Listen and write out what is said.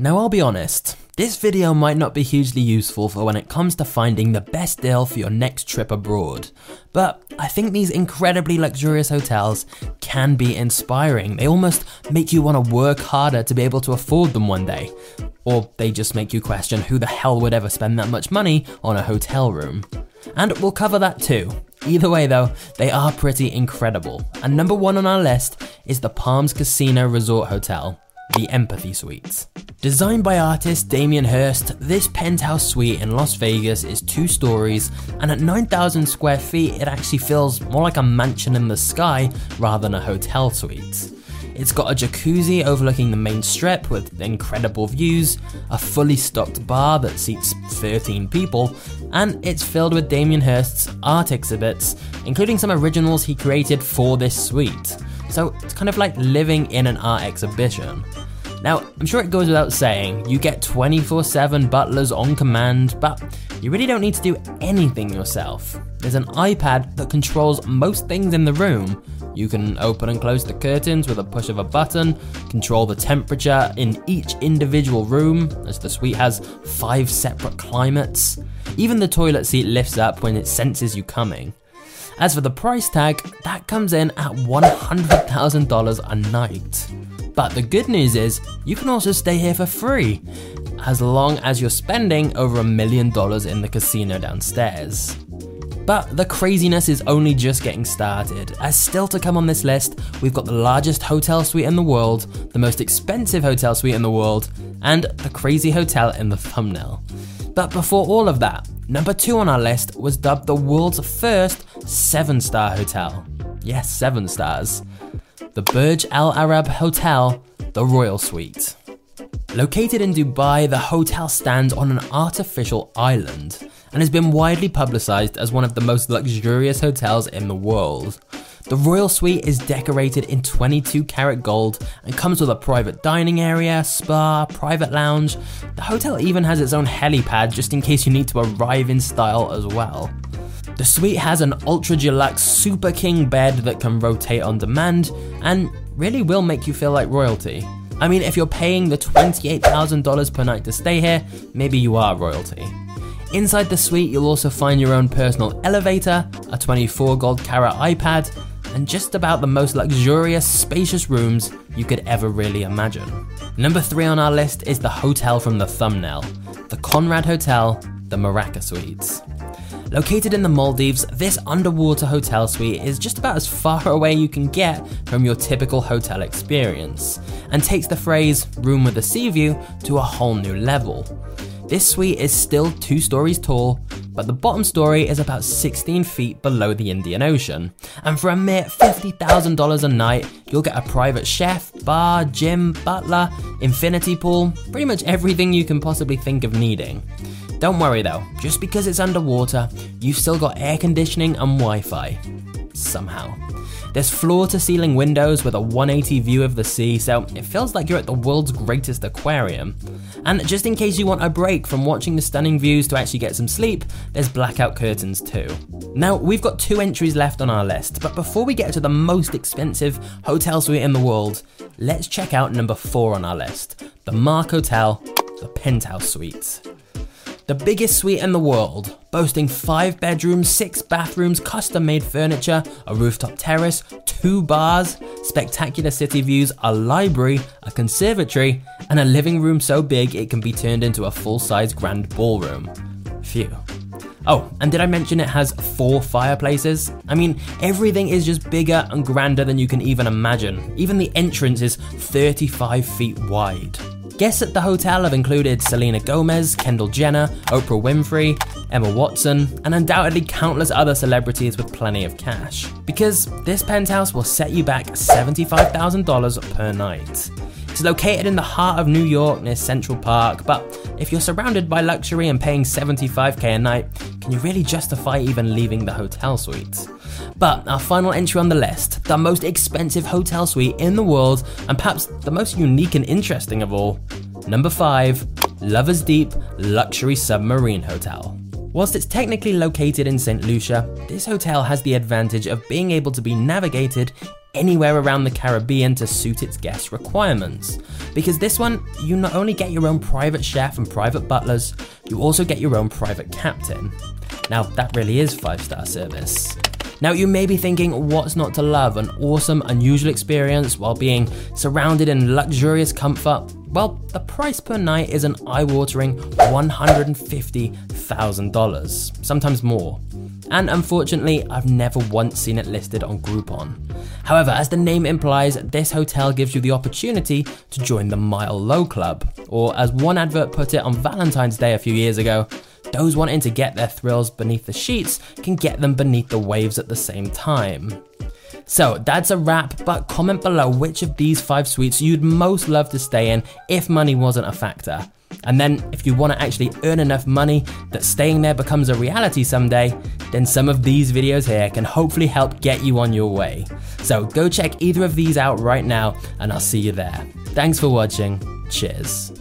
Now I'll be honest, this video might not be hugely useful for when it comes to finding the best deal for your next trip abroad, but I think these incredibly luxurious hotels can be inspiring. They almost make you want to work harder to be able to afford them one day. Or they just make you question who the hell would ever spend that much money on a hotel room. And we'll cover that too. Either way though, they are pretty incredible. And number one on our list is the Palms Casino Resort Hotel the Empathy Suites. Designed by artist Damien Hirst, this penthouse suite in Las Vegas is two stories, and at 9,000 square feet, it actually feels more like a mansion in the sky rather than a hotel suite. It's got a jacuzzi overlooking the main strip with incredible views, a fully stocked bar that seats 13 people, and it's filled with Damien Hirst's art exhibits, including some originals he created for this suite. So it's kind of like living in an art exhibition. Now, I'm sure it goes without saying, you get 24 7 butlers on command, but you really don't need to do anything yourself. There's an iPad that controls most things in the room. You can open and close the curtains with a push of a button, control the temperature in each individual room, as the suite has five separate climates. Even the toilet seat lifts up when it senses you coming. As for the price tag, that comes in at $100,000 a night. But the good news is, you can also stay here for free, as long as you're spending over a million dollars in the casino downstairs. But the craziness is only just getting started, as still to come on this list, we've got the largest hotel suite in the world, the most expensive hotel suite in the world, and the crazy hotel in the thumbnail. But before all of that, number two on our list was dubbed the world's first seven star hotel. Yes, seven stars. The Burj Al Arab Hotel, the Royal Suite. Located in Dubai, the hotel stands on an artificial island and has been widely publicised as one of the most luxurious hotels in the world. The Royal Suite is decorated in 22 karat gold and comes with a private dining area, spa, private lounge. The hotel even has its own helipad just in case you need to arrive in style as well. The suite has an ultra deluxe super king bed that can rotate on demand and really will make you feel like royalty. I mean, if you're paying the $28,000 per night to stay here, maybe you are royalty. Inside the suite, you'll also find your own personal elevator, a 24 gold carat iPad, and just about the most luxurious, spacious rooms you could ever really imagine. Number three on our list is the hotel from the thumbnail, the Conrad Hotel, the Muraka Suites. Located in the Maldives, this underwater hotel suite is just about as far away you can get from your typical hotel experience, and takes the phrase room with a sea view to a whole new level. This suite is still two stories tall, but the bottom story is about 16 feet below the Indian Ocean. And for a mere $50,000 a night, you'll get a private chef, bar, gym, butler, infinity pool, pretty much everything you can possibly think of needing. Don't worry though, just because it's underwater, you've still got air conditioning and Wi Fi. Somehow. There's floor to ceiling windows with a 180 view of the sea, so it feels like you're at the world's greatest aquarium. And just in case you want a break from watching the stunning views to actually get some sleep, there's blackout curtains too. Now, we've got two entries left on our list, but before we get to the most expensive hotel suite in the world, let's check out number four on our list the Mark Hotel, the Penthouse Suite. The biggest suite in the world, boasting five bedrooms, six bathrooms, custom made furniture, a rooftop terrace, two bars, spectacular city views, a library, a conservatory, and a living room so big it can be turned into a full size grand ballroom. Phew. Oh, and did I mention it has four fireplaces? I mean, everything is just bigger and grander than you can even imagine. Even the entrance is 35 feet wide. Guests at the hotel have included Selena Gomez, Kendall Jenner, Oprah Winfrey, Emma Watson, and undoubtedly countless other celebrities with plenty of cash. Because this penthouse will set you back $75,000 per night. It's located in the heart of New York near Central Park, but if you're surrounded by luxury and paying 75k a night, can you really justify even leaving the hotel suite? But our final entry on the list, the most expensive hotel suite in the world, and perhaps the most unique and interesting of all, number 5, Lover's Deep Luxury Submarine Hotel. Whilst it's technically located in St. Lucia, this hotel has the advantage of being able to be navigated anywhere around the Caribbean to suit its guests' requirements. Because this one, you not only get your own private chef and private butlers, you also get your own private captain. Now, that really is five star service. Now, you may be thinking, what's not to love? An awesome, unusual experience while being surrounded in luxurious comfort? Well, the price per night is an eye watering $150,000, sometimes more. And unfortunately, I've never once seen it listed on Groupon. However, as the name implies, this hotel gives you the opportunity to join the Mile Low Club, or as one advert put it on Valentine's Day a few years ago, those wanting to get their thrills beneath the sheets can get them beneath the waves at the same time. So that's a wrap, but comment below which of these five suites you'd most love to stay in if money wasn't a factor. And then, if you want to actually earn enough money that staying there becomes a reality someday, then some of these videos here can hopefully help get you on your way. So go check either of these out right now, and I'll see you there. Thanks for watching. Cheers.